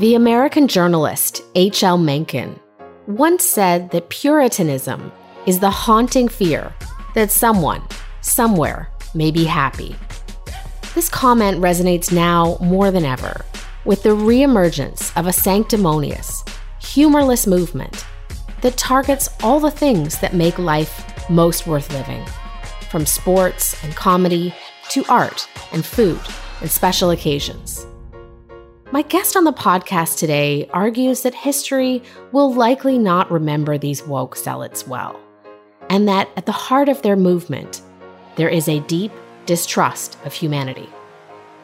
The American journalist H.L. Mencken once said that Puritanism is the haunting fear that someone, somewhere, may be happy. This comment resonates now more than ever with the reemergence of a sanctimonious, humorless movement that targets all the things that make life most worth living, from sports and comedy to art and food and special occasions. My guest on the podcast today argues that history will likely not remember these woke zealots well, and that at the heart of their movement, there is a deep distrust of humanity.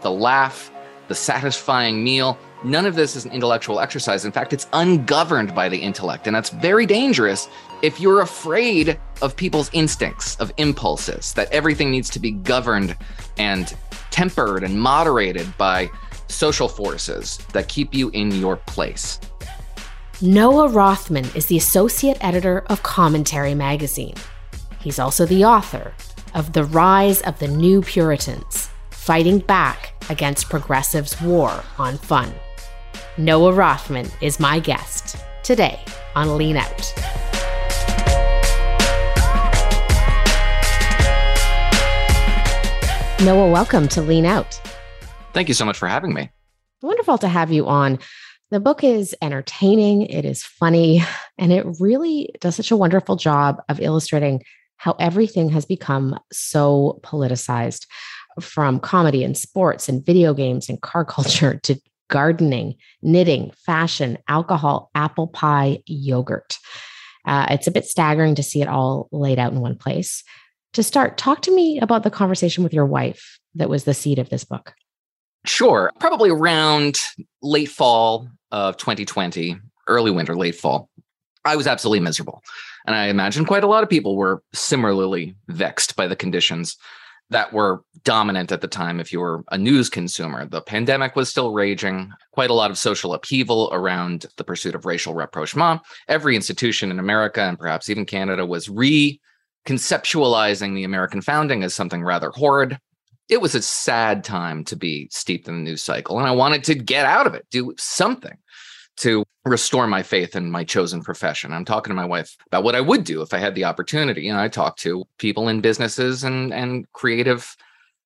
The laugh, the satisfying meal, none of this is an intellectual exercise. In fact, it's ungoverned by the intellect, and that's very dangerous if you're afraid of people's instincts, of impulses, that everything needs to be governed and tempered and moderated by social forces that keep you in your place. Noah Rothman is the associate editor of Commentary Magazine. He's also the author of The Rise of the New Puritans Fighting Back Against Progressives' War on Fun. Noah Rothman is my guest today on Lean Out. Noah, welcome to Lean Out. Thank you so much for having me. Wonderful to have you on. The book is entertaining, it is funny, and it really does such a wonderful job of illustrating how everything has become so politicized from comedy and sports and video games and car culture to gardening, knitting, fashion, alcohol, apple pie, yogurt. Uh, it's a bit staggering to see it all laid out in one place. To start, talk to me about the conversation with your wife that was the seed of this book. Sure. Probably around late fall of 2020, early winter, late fall. I was absolutely miserable. And I imagine quite a lot of people were similarly vexed by the conditions that were dominant at the time if you were a news consumer. The pandemic was still raging, quite a lot of social upheaval around the pursuit of racial rapprochement. Every institution in America and perhaps even Canada was reconceptualizing the American founding as something rather horrid it was a sad time to be steeped in the news cycle. And I wanted to get out of it, do something to restore my faith in my chosen profession. I'm talking to my wife about what I would do if I had the opportunity. And I talk to people in businesses and, and creative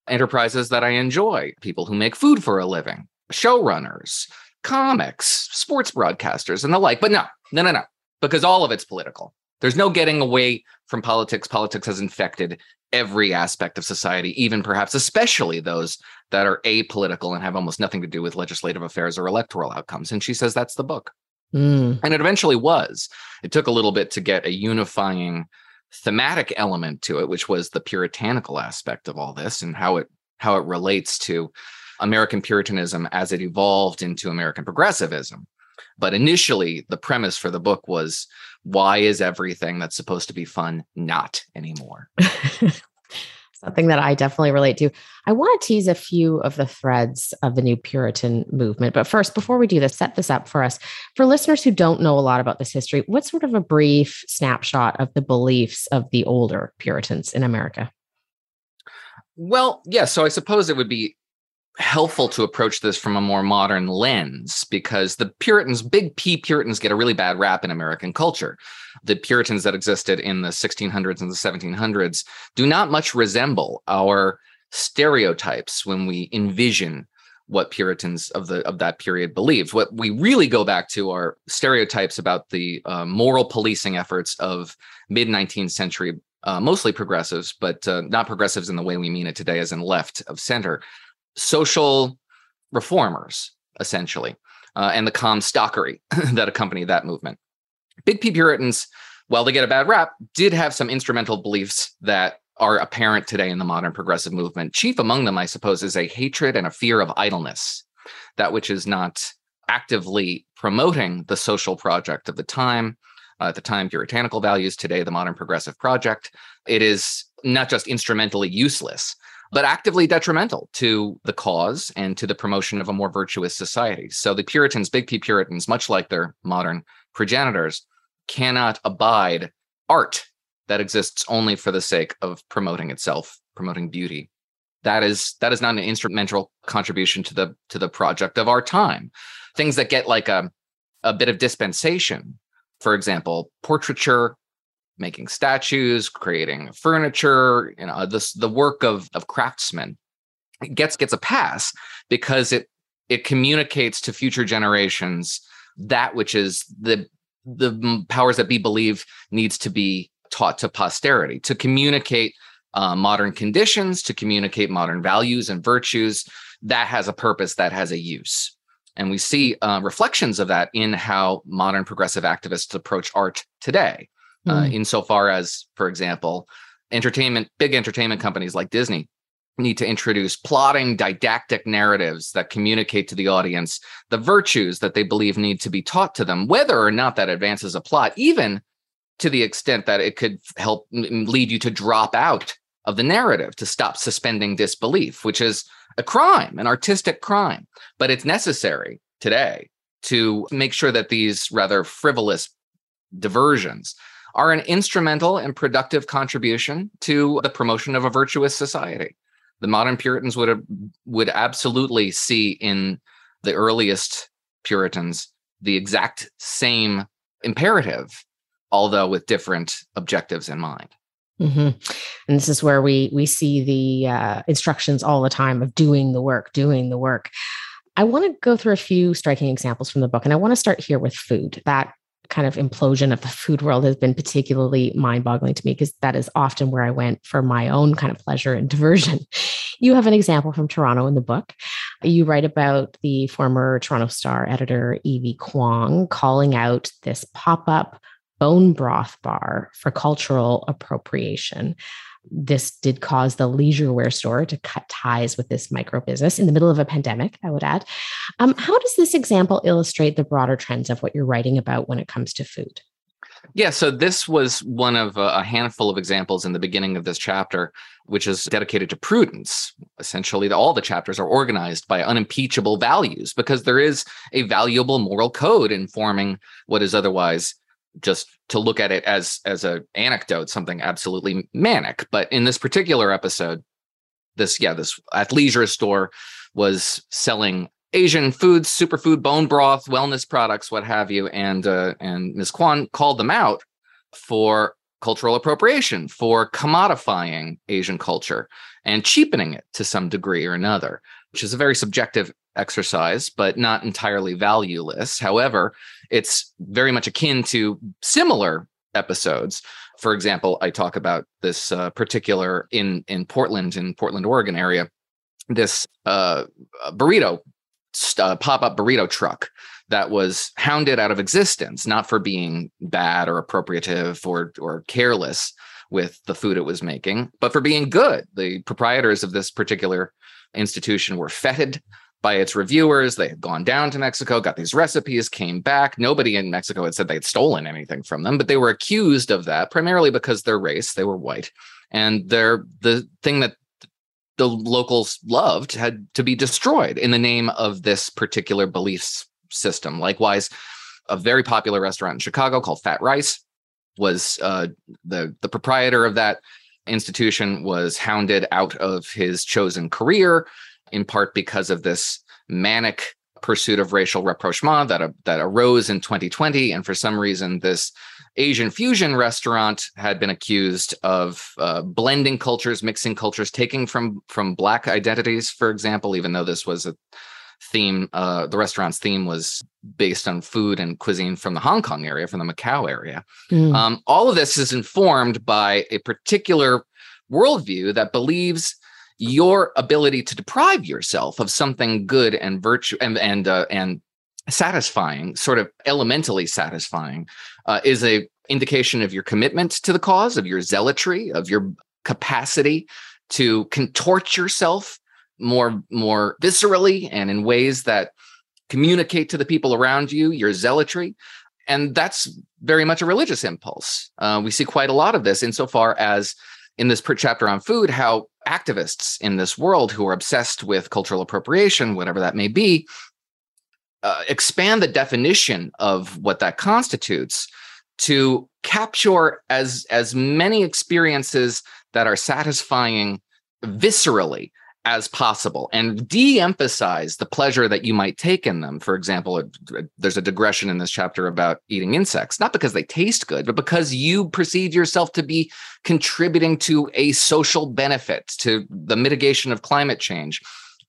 enterprises that I enjoy, people who make food for a living, showrunners, comics, sports broadcasters, and the like. But no, no, no, no, because all of it's political. There's no getting away from politics. Politics has infected every aspect of society, even perhaps especially those that are apolitical and have almost nothing to do with legislative affairs or electoral outcomes. And she says that's the book. Mm. And it eventually was. It took a little bit to get a unifying thematic element to it, which was the puritanical aspect of all this and how it how it relates to American Puritanism as it evolved into American progressivism. But initially, the premise for the book was why is everything that's supposed to be fun not anymore? Something that I definitely relate to. I want to tease a few of the threads of the new Puritan movement. But first, before we do this, set this up for us. For listeners who don't know a lot about this history, what's sort of a brief snapshot of the beliefs of the older Puritans in America? Well, yes. Yeah, so I suppose it would be helpful to approach this from a more modern lens because the Puritans, big P Puritans, get a really bad rap in American culture. The Puritans that existed in the 1600s and the 1700s do not much resemble our stereotypes when we envision what Puritans of the of that period believed. What we really go back to are stereotypes about the uh, moral policing efforts of mid 19th century, uh, mostly progressives, but uh, not progressives in the way we mean it today, as in left of center social reformers, essentially, uh, and the comstockery that accompanied that movement. Big P Puritans, while they get a bad rap, did have some instrumental beliefs that are apparent today in the modern progressive movement. Chief among them, I suppose, is a hatred and a fear of idleness, that which is not actively promoting the social project of the time. Uh, at the time, puritanical values, today, the modern progressive project. It is not just instrumentally useless, but actively detrimental to the cause and to the promotion of a more virtuous society. So the Puritans, big P Puritans, much like their modern progenitors, cannot abide art that exists only for the sake of promoting itself, promoting beauty. That is that is not an instrumental contribution to the to the project of our time. Things that get like a a bit of dispensation. For example, portraiture, making statues, creating furniture, you know, this the work of of craftsmen. Gets gets a pass because it it communicates to future generations that which is the the powers that be believe needs to be taught to posterity to communicate uh, modern conditions to communicate modern values and virtues that has a purpose that has a use. And we see uh, reflections of that in how modern progressive activists approach art today mm. uh, hmm. insofar as for example entertainment big entertainment companies like disney need to introduce plotting didactic narratives that communicate to the audience the virtues that they believe need to be taught to them whether or not that advances a plot even to the extent that it could help lead you to drop out of the narrative to stop suspending disbelief which is a crime an artistic crime but it's necessary today to make sure that these rather frivolous diversions are an instrumental and productive contribution to the promotion of a virtuous society the modern Puritans would have, would absolutely see in the earliest Puritans the exact same imperative, although with different objectives in mind. Mm-hmm. And this is where we we see the uh, instructions all the time of doing the work, doing the work. I want to go through a few striking examples from the book, and I want to start here with food. That kind of implosion of the food world has been particularly mind boggling to me because that is often where I went for my own kind of pleasure and diversion. You have an example from Toronto in the book. You write about the former Toronto Star editor, Evy Kwong, calling out this pop up bone broth bar for cultural appropriation this did cause the leisure wear store to cut ties with this micro business in the middle of a pandemic, I would add. Um, how does this example illustrate the broader trends of what you're writing about when it comes to food? Yeah, so this was one of a handful of examples in the beginning of this chapter, which is dedicated to prudence. Essentially, all the chapters are organized by unimpeachable values because there is a valuable moral code informing what is otherwise just to look at it as as a anecdote something absolutely manic but in this particular episode this yeah this athleisure store was selling asian foods superfood bone broth wellness products what have you and uh, and ms kwan called them out for cultural appropriation for commodifying asian culture and cheapening it to some degree or another which is a very subjective exercise, but not entirely valueless. However, it's very much akin to similar episodes. For example, I talk about this uh, particular in in Portland, in Portland, Oregon area, this uh, burrito uh, pop up burrito truck that was hounded out of existence, not for being bad or appropriative or or careless with the food it was making, but for being good. The proprietors of this particular institution were feted by its reviewers. They had gone down to Mexico, got these recipes, came back. Nobody in Mexico had said they had stolen anything from them, but they were accused of that primarily because their race, they were white. And their the thing that the locals loved had to be destroyed in the name of this particular belief system. Likewise, a very popular restaurant in Chicago called Fat Rice was uh, the the proprietor of that institution was hounded out of his chosen career in part because of this manic pursuit of racial rapprochement that, uh, that arose in 2020. And for some reason, this Asian fusion restaurant had been accused of uh, blending cultures, mixing cultures, taking from from Black identities, for example, even though this was a theme, uh, the restaurant's theme was based on food and cuisine from the Hong Kong area, from the Macau area. Mm. Um, all of this is informed by a particular worldview that believes your ability to deprive yourself of something good and virtue and and uh, and satisfying, sort of elementally satisfying, uh, is a indication of your commitment to the cause, of your zealotry, of your capacity to contort yourself more more viscerally and in ways that communicate to the people around you your zealotry. And that's very much a religious impulse. Uh, we see quite a lot of this insofar as in this chapter on food how activists in this world who are obsessed with cultural appropriation, whatever that may be, uh, expand the definition of what that constitutes to capture as as many experiences that are satisfying viscerally as possible and de-emphasize the pleasure that you might take in them. For example there's a digression in this chapter about eating insects not because they taste good but because you perceive yourself to be contributing to a social benefit to the mitigation of climate change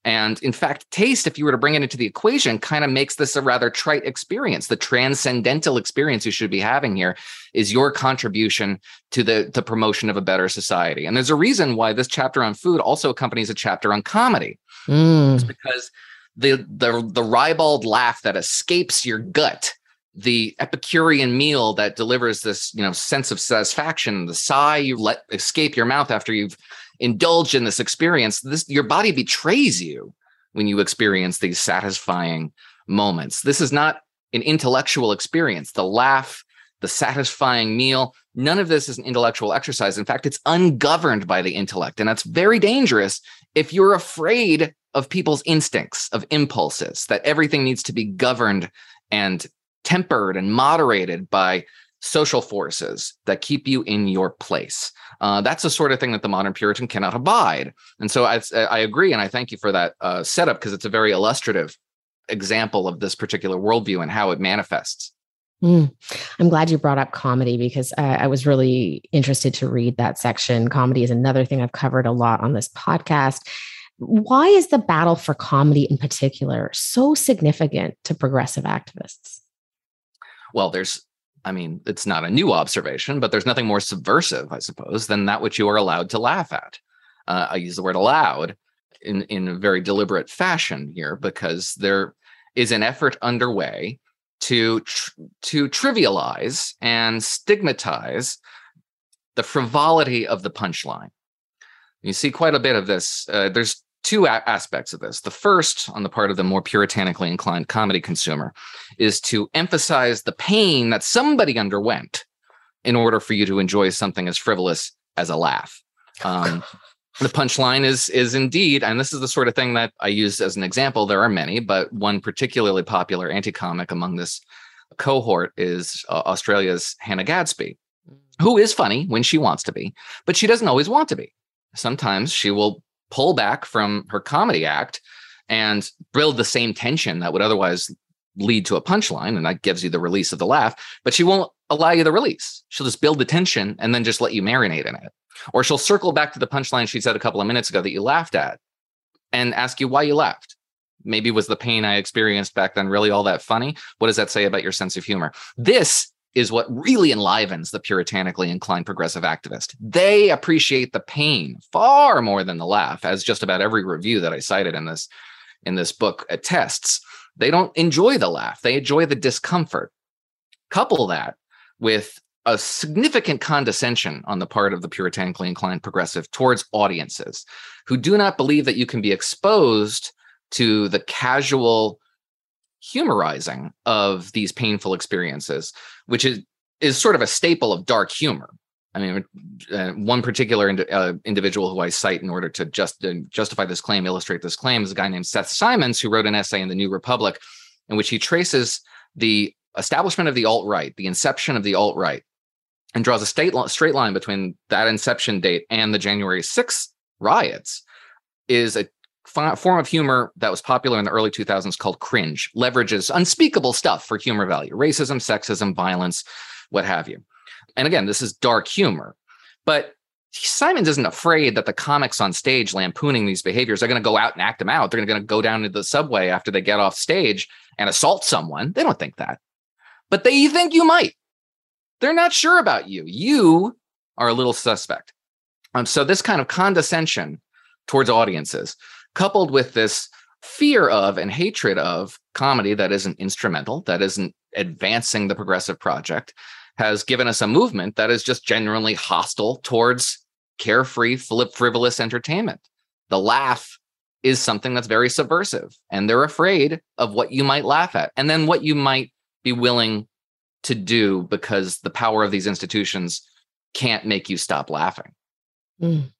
and in fact, taste, if you were to bring it into the equation, kind of makes this a rather trite experience. The transcendental experience you should be having here is your contribution to the, the promotion of a better society. And there's a reason why this chapter on food also accompanies a chapter on comedy. Mm. It's because the, the the ribald laugh that escapes your gut the epicurean meal that delivers this you know sense of satisfaction the sigh you let escape your mouth after you've indulge in this experience, this your body betrays you when you experience these satisfying moments. This is not an intellectual experience. The laugh, the satisfying meal, none of this is an intellectual exercise. In fact, it's ungoverned by the intellect. And that's very dangerous if you're afraid of people's instincts, of impulses, that everything needs to be governed and tempered and moderated by social forces that keep you in your place. Uh, that's the sort of thing that the modern Puritan cannot abide. And so I, I agree, and I thank you for that uh, setup because it's a very illustrative example of this particular worldview and how it manifests. Mm. I'm glad you brought up comedy because uh, I was really interested to read that section. Comedy is another thing I've covered a lot on this podcast. Why is the battle for comedy in particular so significant to progressive activists? Well, there's I mean, it's not a new observation, but there's nothing more subversive, I suppose, than that which you are allowed to laugh at. Uh, I use the word allowed in, in a very deliberate fashion here because there is an effort underway to tr- to trivialize and stigmatize the frivolity of the punchline. You see quite a bit of this. Uh, there's two a- aspects of this. The first, on the part of the more puritanically inclined comedy consumer, is to emphasize the pain that somebody underwent in order for you to enjoy something as frivolous as a laugh. Um, the punchline is is indeed, and this is the sort of thing that I use as an example. There are many, but one particularly popular anti-comic among this cohort is uh, Australia's Hannah Gadsby, who is funny when she wants to be, but she doesn't always want to be. Sometimes she will pull back from her comedy act and build the same tension that would otherwise lead to a punchline and that gives you the release of the laugh but she won't allow you the release. She'll just build the tension and then just let you marinate in it. Or she'll circle back to the punchline she said a couple of minutes ago that you laughed at and ask you why you laughed. Maybe was the pain i experienced back then really all that funny? What does that say about your sense of humor? This is what really enlivens the puritanically inclined progressive activist. They appreciate the pain far more than the laugh, as just about every review that I cited in this in this book attests. They don't enjoy the laugh; they enjoy the discomfort. Couple that with a significant condescension on the part of the puritanically inclined progressive towards audiences who do not believe that you can be exposed to the casual humorizing of these painful experiences, which is is sort of a staple of dark humor. I mean, uh, one particular ind- uh, individual who I cite in order to just uh, justify this claim, illustrate this claim, is a guy named Seth Simons, who wrote an essay in the New Republic, in which he traces the establishment of the alt right, the inception of the alt right, and draws a state straight line between that inception date and the January 6th riots. Is a form of humor that was popular in the early 2000s called cringe, leverages unspeakable stuff for humor value racism, sexism, violence, what have you. And again, this is dark humor. But Simons isn't afraid that the comics on stage lampooning these behaviors are going to go out and act them out. They're going to go down to the subway after they get off stage and assault someone. They don't think that. But they think you might. They're not sure about you. You are a little suspect. Um, so this kind of condescension towards audiences coupled with this fear of and hatred of comedy that isn't instrumental, that isn't advancing the progressive project, has given us a movement that is just genuinely hostile towards carefree, frivolous entertainment. The laugh is something that's very subversive, and they're afraid of what you might laugh at, and then what you might be willing to do because the power of these institutions can't make you stop laughing. Mm.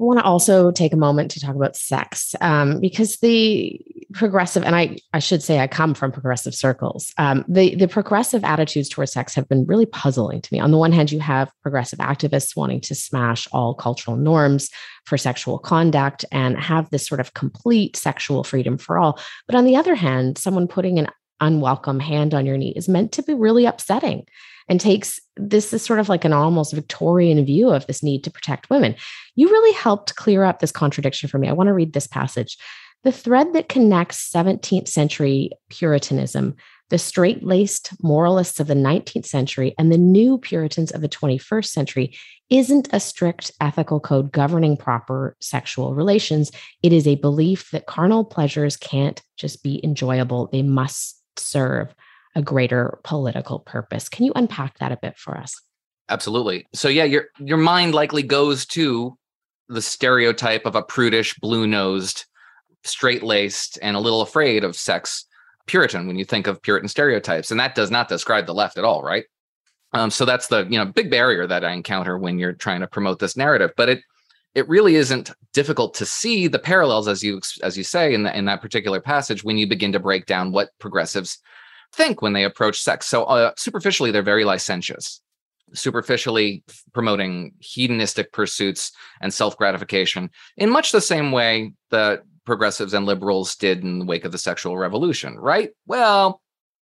I want to also take a moment to talk about sex um, because the progressive, and I, I should say I come from progressive circles. Um, the, the progressive attitudes towards sex have been really puzzling to me. On the one hand, you have progressive activists wanting to smash all cultural norms for sexual conduct and have this sort of complete sexual freedom for all. But on the other hand, someone putting an unwelcome hand on your knee is meant to be really upsetting and takes this is sort of like an almost Victorian view of this need to protect women. You really helped clear up this contradiction for me. I want to read this passage. The thread that connects 17th century Puritanism, the straight laced moralists of the 19th century, and the new Puritans of the 21st century isn't a strict ethical code governing proper sexual relations. It is a belief that carnal pleasures can't just be enjoyable, they must serve a greater political purpose. Can you unpack that a bit for us? Absolutely. So yeah, your your mind likely goes to the stereotype of a prudish, blue-nosed, straight-laced, and a little afraid of sex Puritan when you think of Puritan stereotypes, and that does not describe the left at all, right? Um, so that's the you know big barrier that I encounter when you're trying to promote this narrative. But it it really isn't difficult to see the parallels as you as you say in, the, in that particular passage when you begin to break down what progressives think when they approach sex. So uh, superficially, they're very licentious, superficially promoting hedonistic pursuits and self gratification in much the same way that progressives and liberals did in the wake of the sexual revolution, right? Well,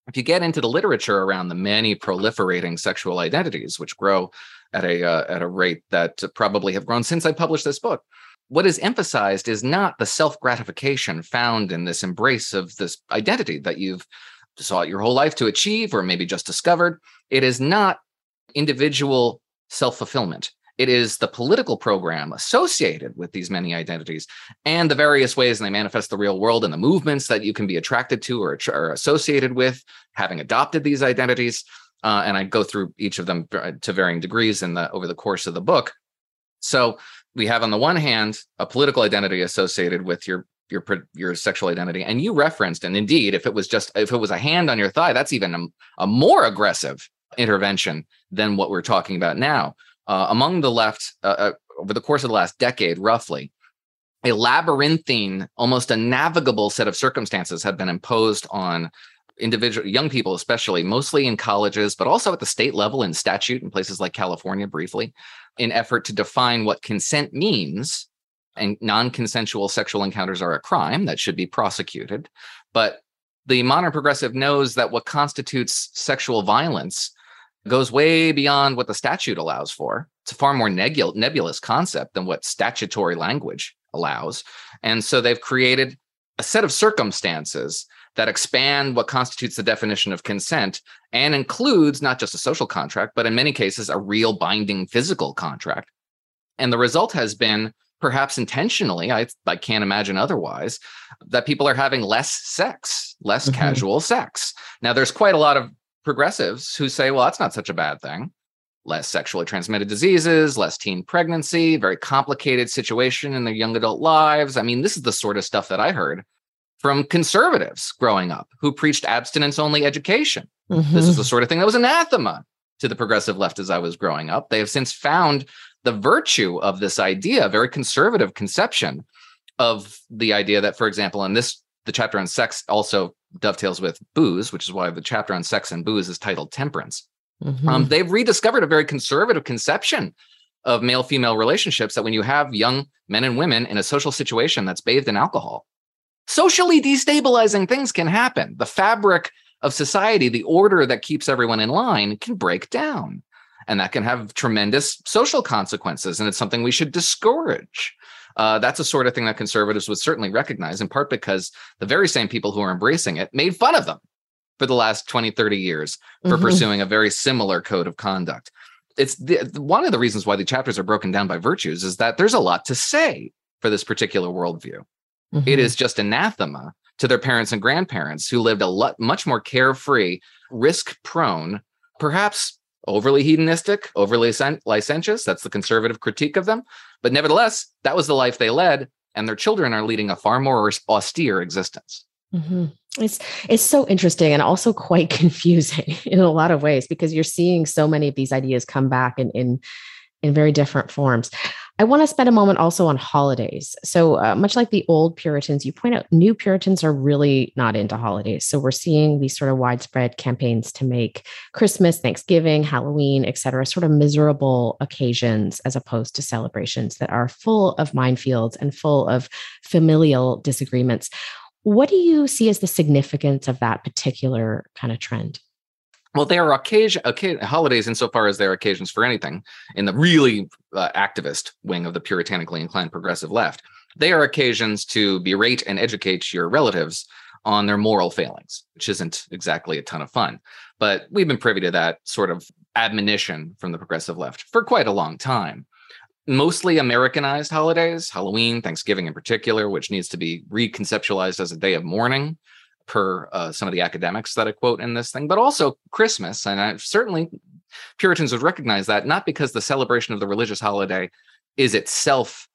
if you get into the literature around the many proliferating sexual identities, which grow at a uh, at a rate that probably have grown since I published this book, what is emphasized is not the self gratification found in this embrace of this identity that you've sought your whole life to achieve or maybe just discovered. It is not individual self fulfillment. It is the political program associated with these many identities and the various ways they manifest the real world and the movements that you can be attracted to or are associated with having adopted these identities. Uh, and I go through each of them to varying degrees in the over the course of the book. So we have on the one hand a political identity associated with your your your sexual identity and you referenced and indeed if it was just if it was a hand on your thigh that's even a, a more aggressive intervention than what we're talking about now. Uh, among the left uh, uh, over the course of the last decade roughly a labyrinthine almost a navigable set of circumstances have been imposed on individual young people especially mostly in colleges but also at the state level in statute in places like california briefly in effort to define what consent means and non-consensual sexual encounters are a crime that should be prosecuted but the modern progressive knows that what constitutes sexual violence goes way beyond what the statute allows for. It's a far more nebul- nebulous concept than what statutory language allows and so they've created a set of circumstances that expand what constitutes the definition of consent and includes not just a social contract but in many cases a real binding physical contract. And the result has been perhaps intentionally, I, I can't imagine otherwise, that people are having less sex, less mm-hmm. casual sex. Now, there's quite a lot of progressives who say, well, that's not such a bad thing. Less sexually transmitted diseases, less teen pregnancy, very complicated situation in their young adult lives. I mean, this is the sort of stuff that I heard from conservatives growing up who preached abstinence only education. Mm-hmm. This is the sort of thing that was anathema to the progressive left as I was growing up. They have since found the virtue of this idea, a very conservative conception of the idea that, for example, in this, the chapter on sex also dovetails with booze, which is why the chapter on sex and booze is titled Temperance. Mm-hmm. Um, they've rediscovered a very conservative conception of male female relationships that when you have young men and women in a social situation that's bathed in alcohol, socially destabilizing things can happen. The fabric of society, the order that keeps everyone in line, can break down and that can have tremendous social consequences and it's something we should discourage uh, that's a sort of thing that conservatives would certainly recognize in part because the very same people who are embracing it made fun of them for the last 20 30 years for mm-hmm. pursuing a very similar code of conduct it's the, one of the reasons why the chapters are broken down by virtues is that there's a lot to say for this particular worldview mm-hmm. it is just anathema to their parents and grandparents who lived a lot much more carefree risk prone perhaps overly hedonistic, overly licentious. That's the conservative critique of them. But nevertheless, that was the life they led, and their children are leading a far more austere existence. Mm-hmm. It's it's so interesting and also quite confusing in a lot of ways because you're seeing so many of these ideas come back in in in very different forms. I want to spend a moment also on holidays. So, uh, much like the old Puritans, you point out new Puritans are really not into holidays. So, we're seeing these sort of widespread campaigns to make Christmas, Thanksgiving, Halloween, et cetera, sort of miserable occasions as opposed to celebrations that are full of minefields and full of familial disagreements. What do you see as the significance of that particular kind of trend? Well, they are occasion, occasion holidays insofar as they're occasions for anything in the really uh, activist wing of the puritanically inclined progressive left. They are occasions to berate and educate your relatives on their moral failings, which isn't exactly a ton of fun. But we've been privy to that sort of admonition from the progressive left for quite a long time. Mostly Americanized holidays, Halloween, Thanksgiving in particular, which needs to be reconceptualized as a day of mourning per uh, some of the academics that I quote in this thing, but also Christmas. And I certainly Puritans would recognize that not because the celebration of the religious holiday is itself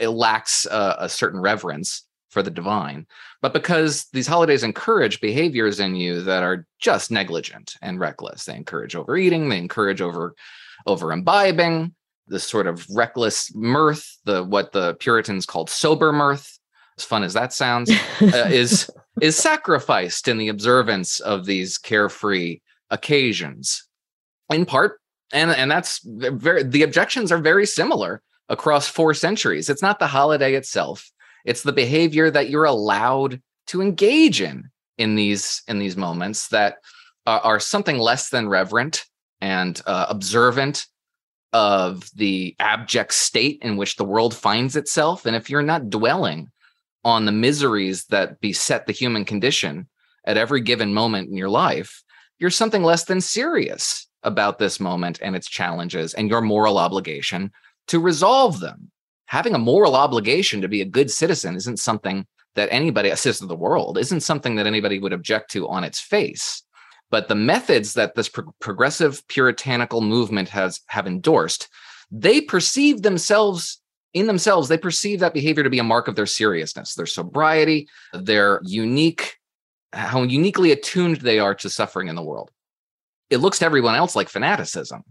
it lacks uh, a certain reverence for the divine, but because these holidays encourage behaviors in you that are just negligent and reckless. They encourage overeating, they encourage over over imbibing, this sort of reckless mirth, the what the Puritans called sober mirth, as fun as that sounds, uh, is is sacrificed in the observance of these carefree occasions. In part, and and that's very the objections are very similar across four centuries. It's not the holiday itself; it's the behavior that you're allowed to engage in in these in these moments that are, are something less than reverent and uh, observant of the abject state in which the world finds itself. And if you're not dwelling on the miseries that beset the human condition at every given moment in your life, you're something less than serious about this moment and its challenges and your moral obligation to resolve them. Having a moral obligation to be a good citizen isn't something that anybody, a citizen of the world, isn't something that anybody would object to on its face. But the methods that this pro- progressive puritanical movement has have endorsed, they perceive themselves in themselves, they perceive that behavior to be a mark of their seriousness, their sobriety, their unique, how uniquely attuned they are to suffering in the world. It looks to everyone else like fanaticism,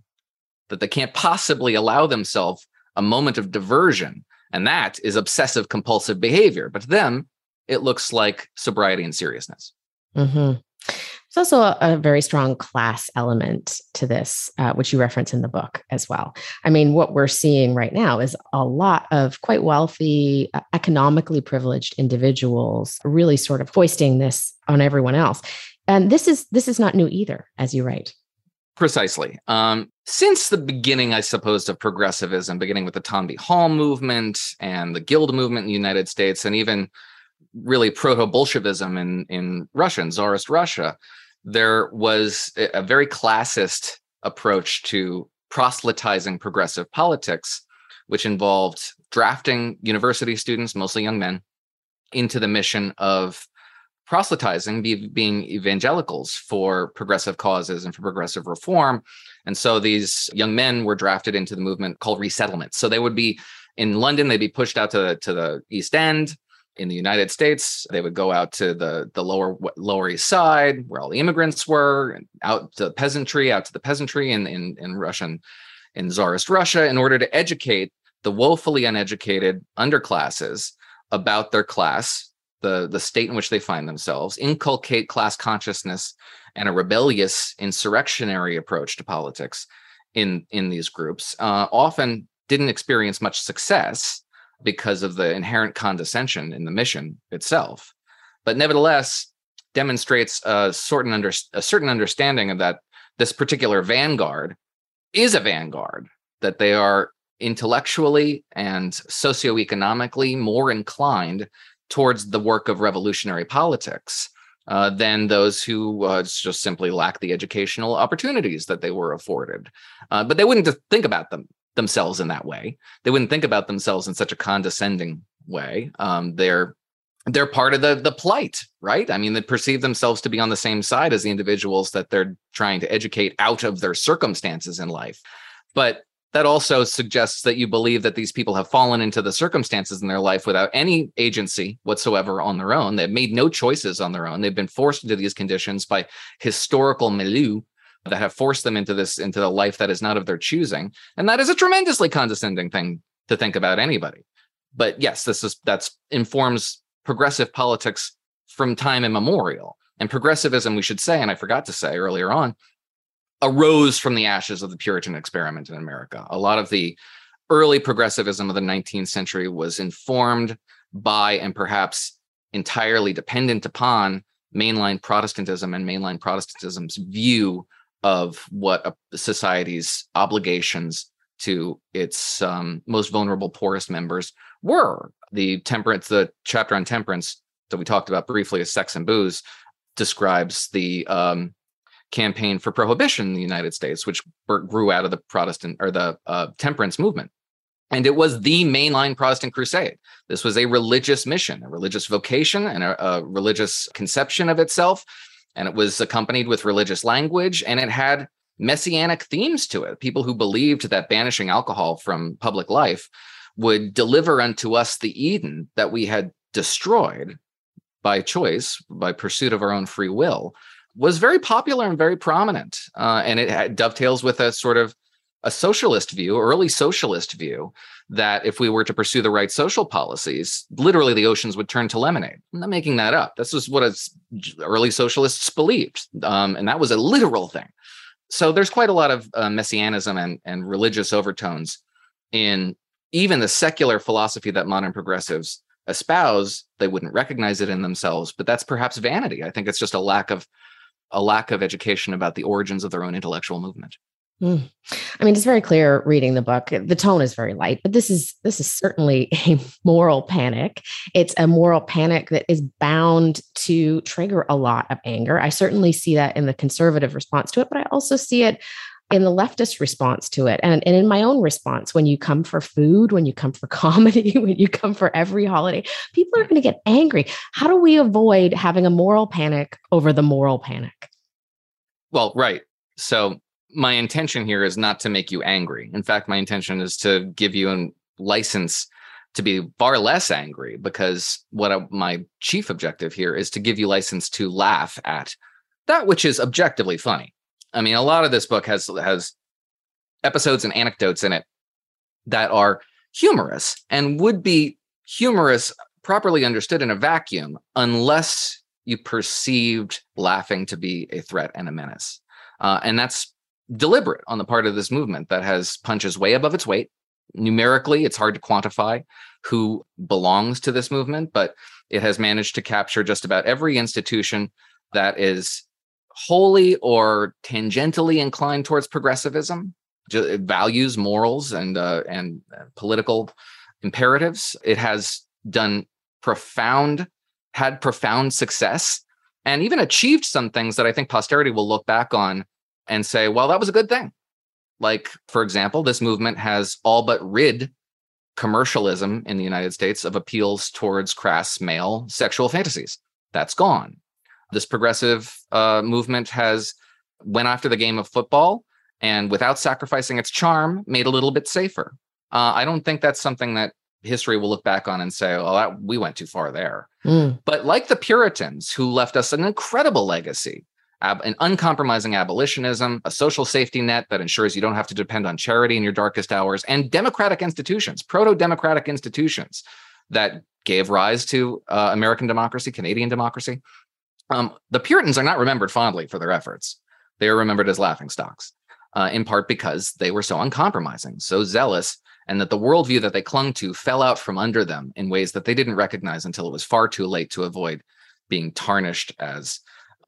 that they can't possibly allow themselves a moment of diversion. And that is obsessive compulsive behavior. But to them, it looks like sobriety and seriousness. Mm-hmm. There's also a, a, very strong class element to this, uh, which you reference in the book as well. I mean, what we're seeing right now is a lot of quite wealthy, uh, economically privileged individuals really sort of foisting this on everyone else. And this is this is not new either, as you write. Precisely. Um, since the beginning, I suppose, of progressivism, beginning with the Toynbee Hall movement and the Guild movement in the United States, and even really proto Bolshevism in in Russia, in Tsarist Russia, there was a very classist approach to proselytizing progressive politics, which involved drafting university students, mostly young men, into the mission of proselytizing, be, being evangelicals for progressive causes and for progressive reform. And so these young men were drafted into the movement called resettlement. So they would be in London, they'd be pushed out to, to the East End in the United States. They would go out to the the lower Lower East Side, where all the immigrants were, and out to the peasantry, out to the peasantry in in, in Russian in Tsarist Russia, in order to educate the woefully uneducated underclasses about their class, the the state in which they find themselves, inculcate class consciousness and a rebellious insurrectionary approach to politics in in these groups. Uh, often didn't experience much success because of the inherent condescension in the mission itself, but nevertheless demonstrates a certain under, a certain understanding of that this particular vanguard is a vanguard that they are intellectually and socioeconomically more inclined towards the work of revolutionary politics uh, than those who uh, just simply lack the educational opportunities that they were afforded. Uh, but they wouldn't think about them themselves in that way. They wouldn't think about themselves in such a condescending way. Um, they're they're part of the the plight, right? I mean, they perceive themselves to be on the same side as the individuals that they're trying to educate out of their circumstances in life. But that also suggests that you believe that these people have fallen into the circumstances in their life without any agency whatsoever on their own. They've made no choices on their own. They've been forced into these conditions by historical milieu that have forced them into this into the life that is not of their choosing and that is a tremendously condescending thing to think about anybody. But yes, this is that's informs progressive politics from time immemorial. And progressivism, we should say, and I forgot to say earlier on, arose from the ashes of the Puritan experiment in America. A lot of the early progressivism of the 19th century was informed by and perhaps entirely dependent upon mainline Protestantism and mainline Protestantism's view of what a society's obligations to its um, most vulnerable, poorest members were. The temperance, the chapter on temperance that we talked about briefly as sex and booze describes the um, campaign for prohibition in the United States, which grew out of the Protestant or the uh, temperance movement. And it was the mainline Protestant crusade. This was a religious mission, a religious vocation, and a, a religious conception of itself. And it was accompanied with religious language, and it had messianic themes to it. People who believed that banishing alcohol from public life would deliver unto us the Eden that we had destroyed by choice, by pursuit of our own free will, was very popular and very prominent. Uh, and it had, dovetails with a sort of a socialist view, early socialist view, that if we were to pursue the right social policies, literally the oceans would turn to lemonade. I'm not making that up. This is what early socialists believed. Um, and that was a literal thing. So there's quite a lot of uh, messianism and, and religious overtones in even the secular philosophy that modern progressives espouse. They wouldn't recognize it in themselves, but that's perhaps vanity. I think it's just a lack of a lack of education about the origins of their own intellectual movement. Mm. I mean, it's very clear reading the book. The tone is very light, but this is this is certainly a moral panic. It's a moral panic that is bound to trigger a lot of anger. I certainly see that in the conservative response to it, but I also see it in the leftist response to it and, and in my own response when you come for food when you come for comedy when you come for every holiday people are going to get angry how do we avoid having a moral panic over the moral panic well right so my intention here is not to make you angry. In fact, my intention is to give you a license to be far less angry because what I, my chief objective here is to give you license to laugh at that which is objectively funny. I mean, a lot of this book has has episodes and anecdotes in it that are humorous and would be humorous properly understood in a vacuum unless you perceived laughing to be a threat and a menace. Uh, and that's deliberate on the part of this movement that has punches way above its weight. Numerically, it's hard to quantify who belongs to this movement, but it has managed to capture just about every institution that is wholly or tangentially inclined towards progressivism, values, morals, and uh, and uh, political imperatives. It has done profound, had profound success, and even achieved some things that I think posterity will look back on and say, well, that was a good thing. Like, for example, this movement has all but rid commercialism in the United States of appeals towards crass male sexual fantasies. That's gone. This progressive uh, movement has went after the game of football and without sacrificing its charm made a little bit safer. Uh, I don't think that's something that history will look back on and say, "Oh, that, we went too far there." Mm. But like the Puritans, who left us an incredible legacy ab- an uncompromising abolitionism, a social safety net that ensures you don't have to depend on charity in your darkest hours, and democratic institutions, proto democratic institutions that gave rise to uh, American democracy, Canadian democracy. Um, the Puritans are not remembered fondly for their efforts. They are remembered as laughingstocks, uh, in part because they were so uncompromising, so zealous, and that the worldview that they clung to fell out from under them in ways that they didn't recognize until it was far too late to avoid being tarnished as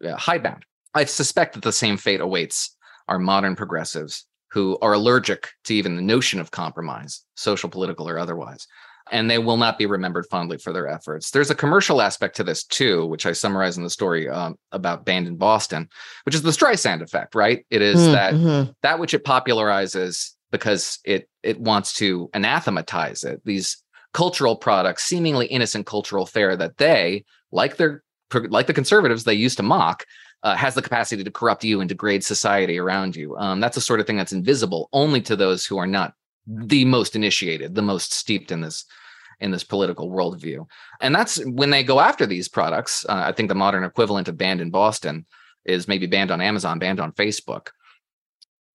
uh, hidebound. I suspect that the same fate awaits our modern progressives who are allergic to even the notion of compromise, social, political, or otherwise. And they will not be remembered fondly for their efforts. There's a commercial aspect to this too, which I summarize in the story um, about Banned in Boston, which is the Streisand effect, right? It is mm, that mm-hmm. that which it popularizes because it it wants to anathematize it. These cultural products, seemingly innocent cultural fare that they, like their like the conservatives, they used to mock, uh, has the capacity to corrupt you and degrade society around you. Um, that's the sort of thing that's invisible only to those who are not the most initiated, the most steeped in this in this political worldview. And that's when they go after these products. Uh, I think the modern equivalent of banned in Boston is maybe banned on Amazon, banned on Facebook.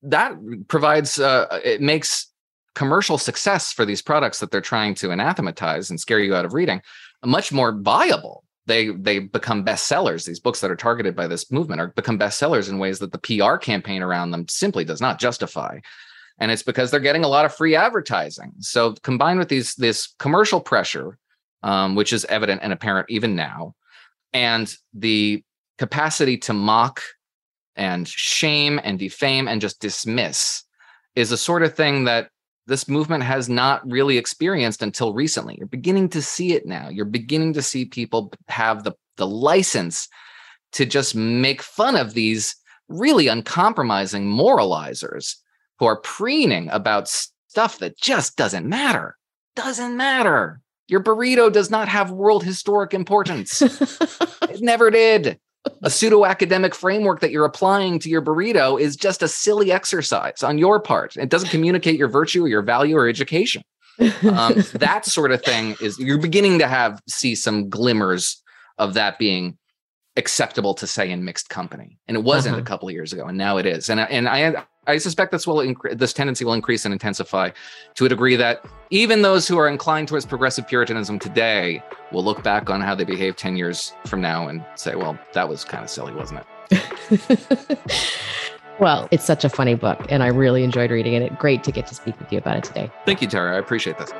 That provides uh, it makes commercial success for these products that they're trying to anathematize and scare you out of reading much more viable they they become bestsellers. These books that are targeted by this movement are become bestsellers in ways that the pr campaign around them simply does not justify. And it's because they're getting a lot of free advertising. So combined with these this commercial pressure um, which is evident and apparent even now and the capacity to mock and shame and defame and just dismiss is a sort of thing that this movement has not really experienced until recently. You're beginning to see it now. You're beginning to see people have the, the license to just make fun of these really uncompromising moralizers who are preening about stuff that just doesn't matter. Doesn't matter. Your burrito does not have world historic importance. it never did a pseudo academic framework that you're applying to your burrito is just a silly exercise on your part. It doesn't communicate your virtue or your value or education. Um, that sort of thing is you're beginning to have see some glimmers of that being acceptable to say in mixed company, and it wasn't uh-huh. a couple of years ago, and now it is. And and I I suspect this will incre- this tendency will increase and intensify to a degree that even those who are inclined towards progressive Puritanism today will look back on how they behaved 10 years from now and say, well, that was kind of silly, wasn't it? well, it's such a funny book, and I really enjoyed reading it. Great to get to speak with you about it today. Thank you, Tara. I appreciate this.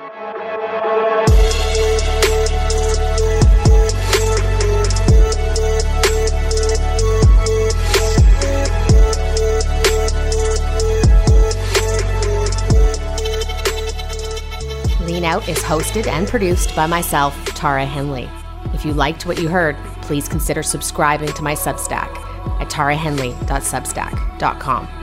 Lean Out is hosted and produced by myself, Tara Henley. If you liked what you heard, please consider subscribing to my Substack at tarahenley.substack.com.